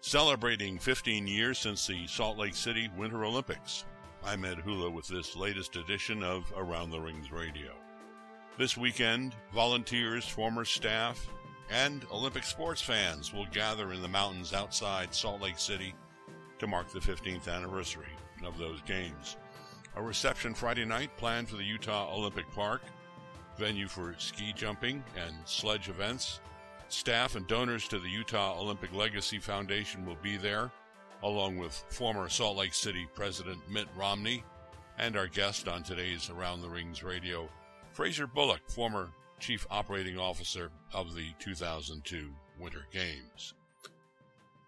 celebrating 15 years since the Salt Lake City Winter Olympics. I'm Ed Hula with this latest edition of Around the Rings Radio. This weekend, volunteers, former staff, and Olympic sports fans will gather in the mountains outside Salt Lake City to mark the 15th anniversary of those games. A reception Friday night planned for the Utah Olympic Park, venue for ski jumping and sledge events. Staff and donors to the Utah Olympic Legacy Foundation will be there, along with former Salt Lake City President Mitt Romney and our guest on today's Around the Rings radio, Fraser Bullock, former Chief Operating Officer of the 2002 Winter Games.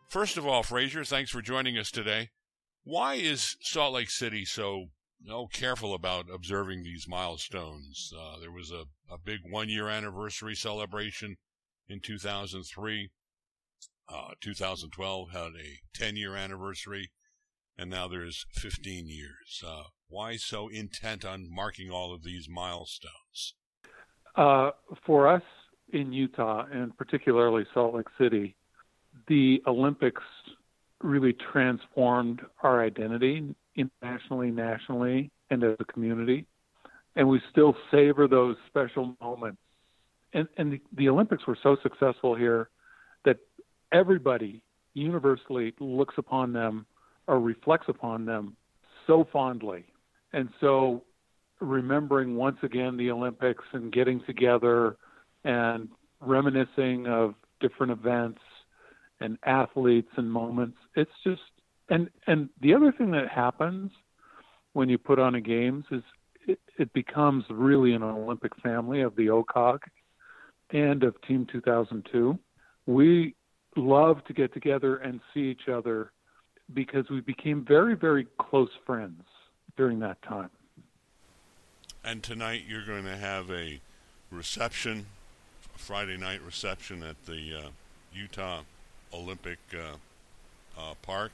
First of all, Fraser, thanks for joining us today. Why is Salt Lake City so no careful about observing these milestones. Uh, there was a, a big one year anniversary celebration in 2003. Uh, 2012 had a 10 year anniversary, and now there's 15 years. Uh, why so intent on marking all of these milestones? Uh, for us in Utah, and particularly Salt Lake City, the Olympics really transformed our identity internationally, nationally, and as a community. And we still savor those special moments. And, and the, the Olympics were so successful here that everybody universally looks upon them or reflects upon them so fondly. And so remembering once again the Olympics and getting together and reminiscing of different events and athletes and moments, it's just and and the other thing that happens when you put on a games is it, it becomes really an Olympic family of the OCOG and of Team 2002. We love to get together and see each other because we became very, very close friends during that time. And tonight you're going to have a reception, a Friday night reception at the uh, Utah Olympic uh, uh, Park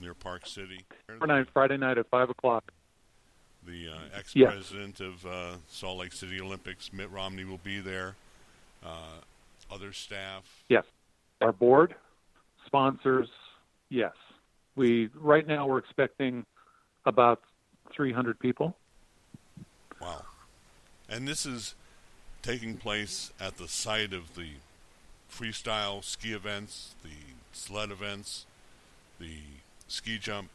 near Park City. Night, Friday night at five o'clock. The uh, ex-president yes. of uh, Salt Lake City Olympics, Mitt Romney, will be there. Uh, other staff. Yes, our board, sponsors. Yes, we right now we're expecting about 300 people. Wow, and this is taking place at the site of the freestyle ski events, the sled events, the ski jump.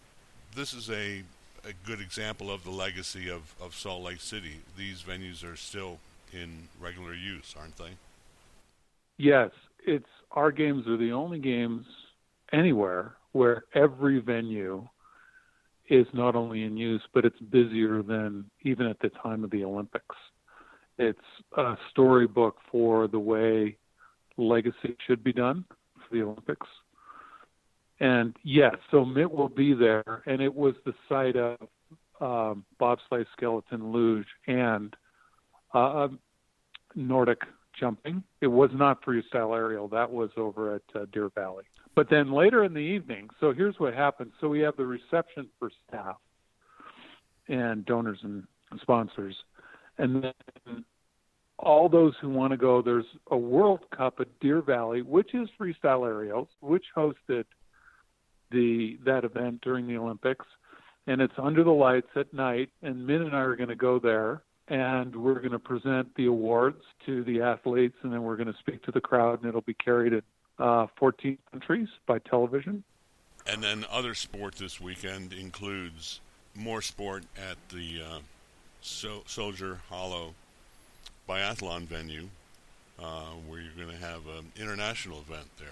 This is a, a good example of the legacy of, of Salt Lake City. These venues are still in regular use, aren't they? Yes, it's our games are the only games anywhere where every venue is not only in use, but it's busier than even at the time of the Olympics. It's a storybook for the way legacy should be done for the Olympics. And yes, so Mitt will be there, and it was the site of um, bobsleigh, skeleton, luge, and uh, Nordic jumping. It was not freestyle aerial. That was over at uh, Deer Valley. But then later in the evening, so here's what happens. So we have the reception for staff and donors and sponsors. And then all those who want to go, there's a World Cup at Deer Valley, which is freestyle aerials, which hosted – the that event during the Olympics, and it's under the lights at night. And Mitt and I are going to go there, and we're going to present the awards to the athletes, and then we're going to speak to the crowd, and it'll be carried in uh, 14 countries by television. And then other sport this weekend includes more sport at the uh, so- Soldier Hollow biathlon venue, uh, where you're going to have an international event there.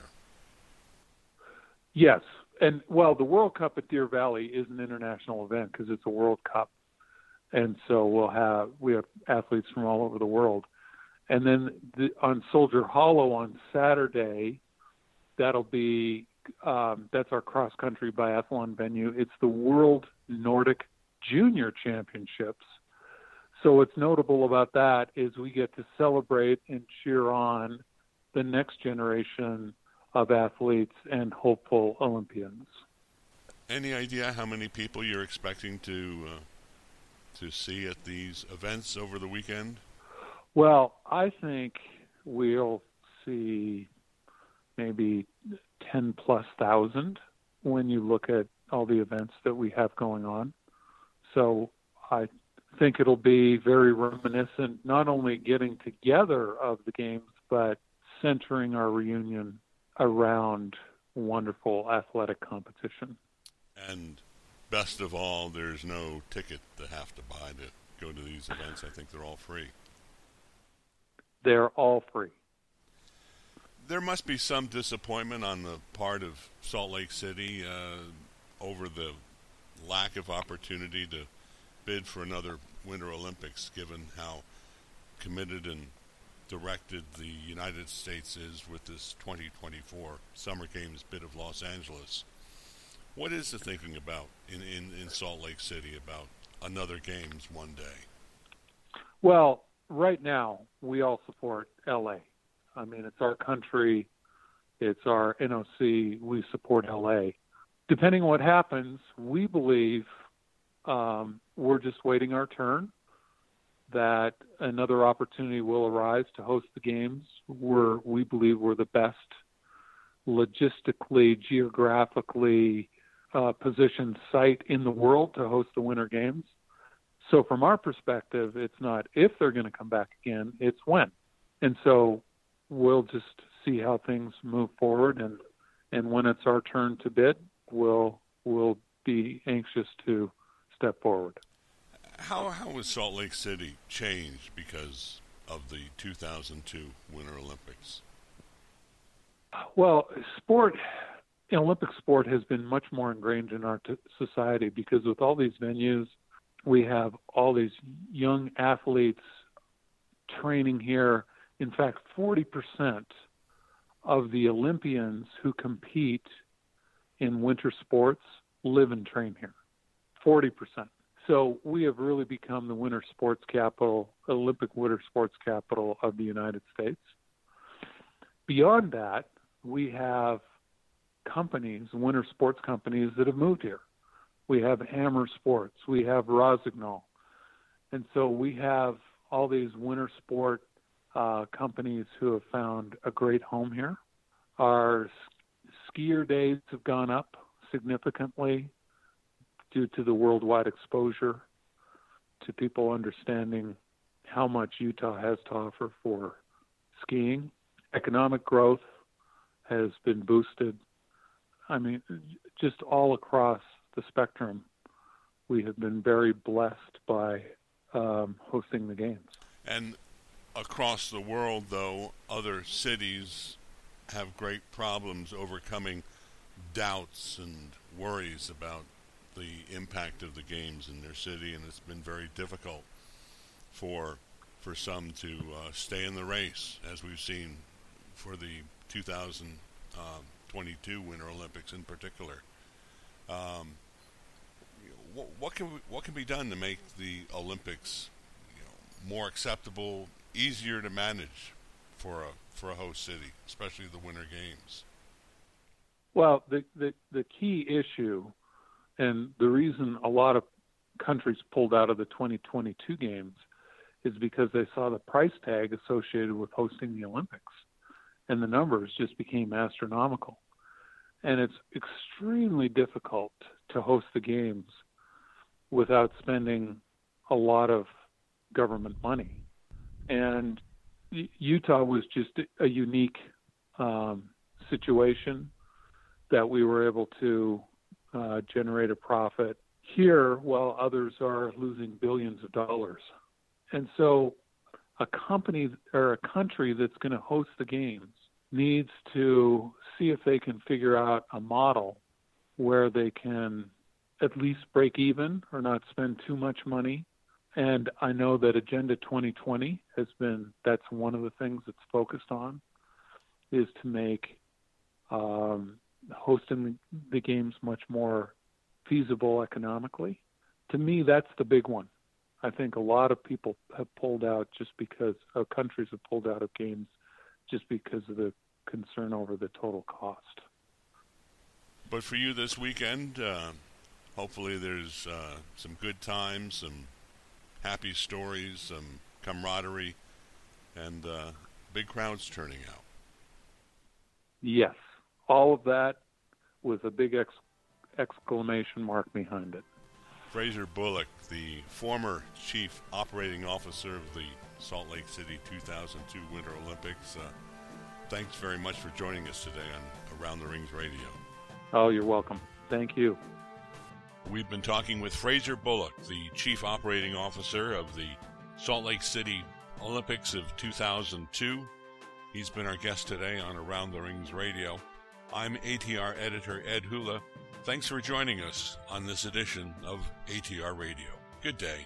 Yes, and well, the World Cup at Deer Valley is an international event because it's a World Cup, and so we'll have we have athletes from all over the world, and then the, on Soldier Hollow on Saturday, that'll be um, that's our cross country biathlon venue. It's the World Nordic Junior Championships. So what's notable about that is we get to celebrate and cheer on the next generation of athletes and hopeful Olympians. Any idea how many people you're expecting to uh, to see at these events over the weekend? Well, I think we'll see maybe 10 plus thousand when you look at all the events that we have going on. So I think it'll be very reminiscent, not only getting together of the games, but centering our reunion around wonderful athletic competition. Best of all, there's no ticket to have to buy to go to these events. I think they're all free. They're all free. There must be some disappointment on the part of Salt Lake City uh, over the lack of opportunity to bid for another Winter Olympics, given how committed and directed the United States is with this 2024 Summer Games bid of Los Angeles. What is the thinking about in, in, in Salt Lake City about another games one day? Well, right now we all support LA. I mean, it's our country, it's our NOC. We support LA. Depending on what happens, we believe um, we're just waiting our turn. That another opportunity will arise to host the games. We're we believe we're the best logistically, geographically uh, positioned site in the world to host the Winter Games. So from our perspective, it's not if they're going to come back again, it's when. And so we'll just see how things move forward and and when it's our turn to bid, we'll we'll be anxious to step forward. How how has Salt Lake City changed because of the 2002 Winter Olympics? Well, sport Olympic sport has been much more ingrained in our t- society because with all these venues, we have all these young athletes training here. In fact, 40% of the Olympians who compete in winter sports live and train here. 40%. So we have really become the winter sports capital, Olympic winter sports capital of the United States. Beyond that, we have companies, winter sports companies that have moved here. We have Amer Sports, we have Rossignol, and so we have all these winter sport uh, companies who have found a great home here. Our skier days have gone up significantly due to the worldwide exposure, to people understanding how much Utah has to offer for skiing. Economic growth has been boosted I mean, just all across the spectrum, we have been very blessed by um, hosting the games. And across the world, though, other cities have great problems overcoming doubts and worries about the impact of the games in their city, and it's been very difficult for for some to uh, stay in the race, as we've seen for the 2000. Um, 22 Winter Olympics in particular. Um, what, what, can what can be done to make the Olympics you know, more acceptable, easier to manage for a for a host city, especially the Winter Games? Well, the, the the key issue, and the reason a lot of countries pulled out of the 2022 games, is because they saw the price tag associated with hosting the Olympics and the numbers just became astronomical. And it's extremely difficult to host the games without spending a lot of government money. And Utah was just a unique um, situation that we were able to uh, generate a profit here while others are losing billions of dollars. And so a company or a country that's going to host the games needs to see if they can figure out a model where they can at least break even or not spend too much money. And I know that Agenda 2020 has been that's one of the things it's focused on is to make um, hosting the games much more feasible economically. To me, that's the big one. I think a lot of people have pulled out just because uh, countries have pulled out of games just because of the concern over the total cost. But for you this weekend, uh, hopefully there's uh, some good times, some happy stories, some camaraderie, and uh, big crowds turning out. Yes, all of that with a big ex- exclamation mark behind it. Fraser Bullock, the former chief operating officer of the Salt Lake City 2002 Winter Olympics. Uh, thanks very much for joining us today on Around the Rings Radio. Oh, you're welcome. Thank you. We've been talking with Fraser Bullock, the chief operating officer of the Salt Lake City Olympics of 2002. He's been our guest today on Around the Rings Radio. I'm ATR editor Ed Hula. Thanks for joining us on this edition of ATR Radio. Good day.